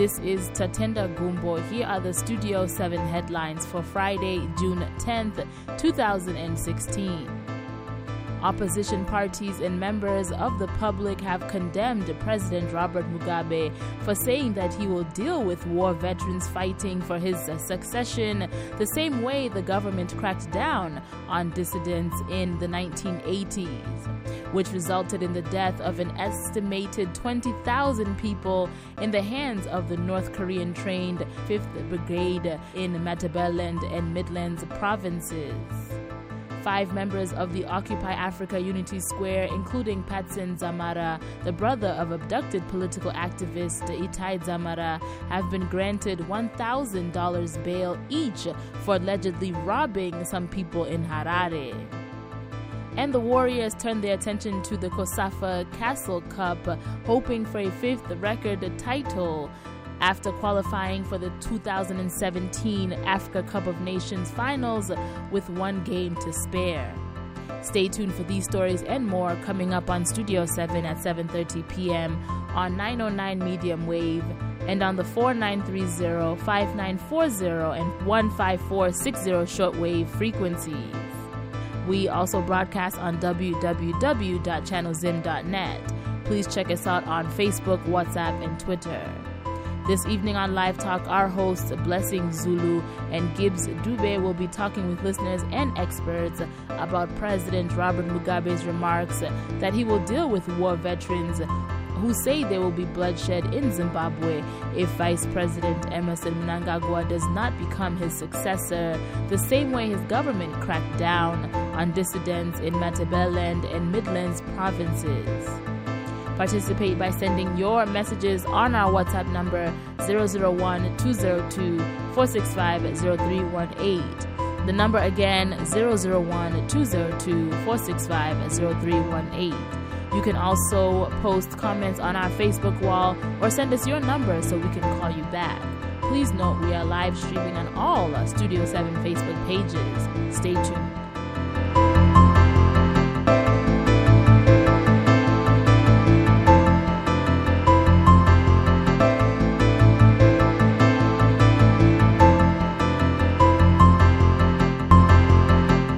This is Tatenda Gumbo. Here are the Studio 7 headlines for Friday, June 10th, 2016. Opposition parties and members of the public have condemned President Robert Mugabe for saying that he will deal with war veterans fighting for his succession the same way the government cracked down on dissidents in the 1980s, which resulted in the death of an estimated 20,000 people in the hands of the North Korean trained 5th Brigade in Matabeleland and Midlands provinces. Five members of the Occupy Africa Unity Square, including Patson Dzamara, the brother of abducted political activist Itai Dzamara, have been granted $1,000 bail each for allegedly robbing some people in Harare. And the Warriors turned their attention to the COSAFA Castle Cup, hoping for a fifth record title after qualifying for the 2017 Africa Cup of Nations finals with one game to spare. Stay tuned for these stories and more coming up on Studio 7 at 7:30 p.m. on 909 medium wave and on the 4930, 5940 and 15460 shortwave frequencies. We also broadcast on www.channelzim.net. Please check us out on Facebook, WhatsApp, and Twitter. This evening on Live Talk, our hosts Blessing Zulu and Gibbs Dube will be talking with listeners and experts about President Robert Mugabe's remarks that he will deal with war veterans who say there will be bloodshed in Zimbabwe if Vice President Emmerson Mnangagwa does not become his successor, the same way his government cracked down on dissidents in Matabeleland and Midlands provinces. Participate by sending your messages on our WhatsApp number 001 202 465 0318. The number again 001 202 465 0318. You can also post comments on our Facebook wall or send us your number so we can call you back. Please note we are live streaming on all our Studio 7 Facebook pages. Stay tuned.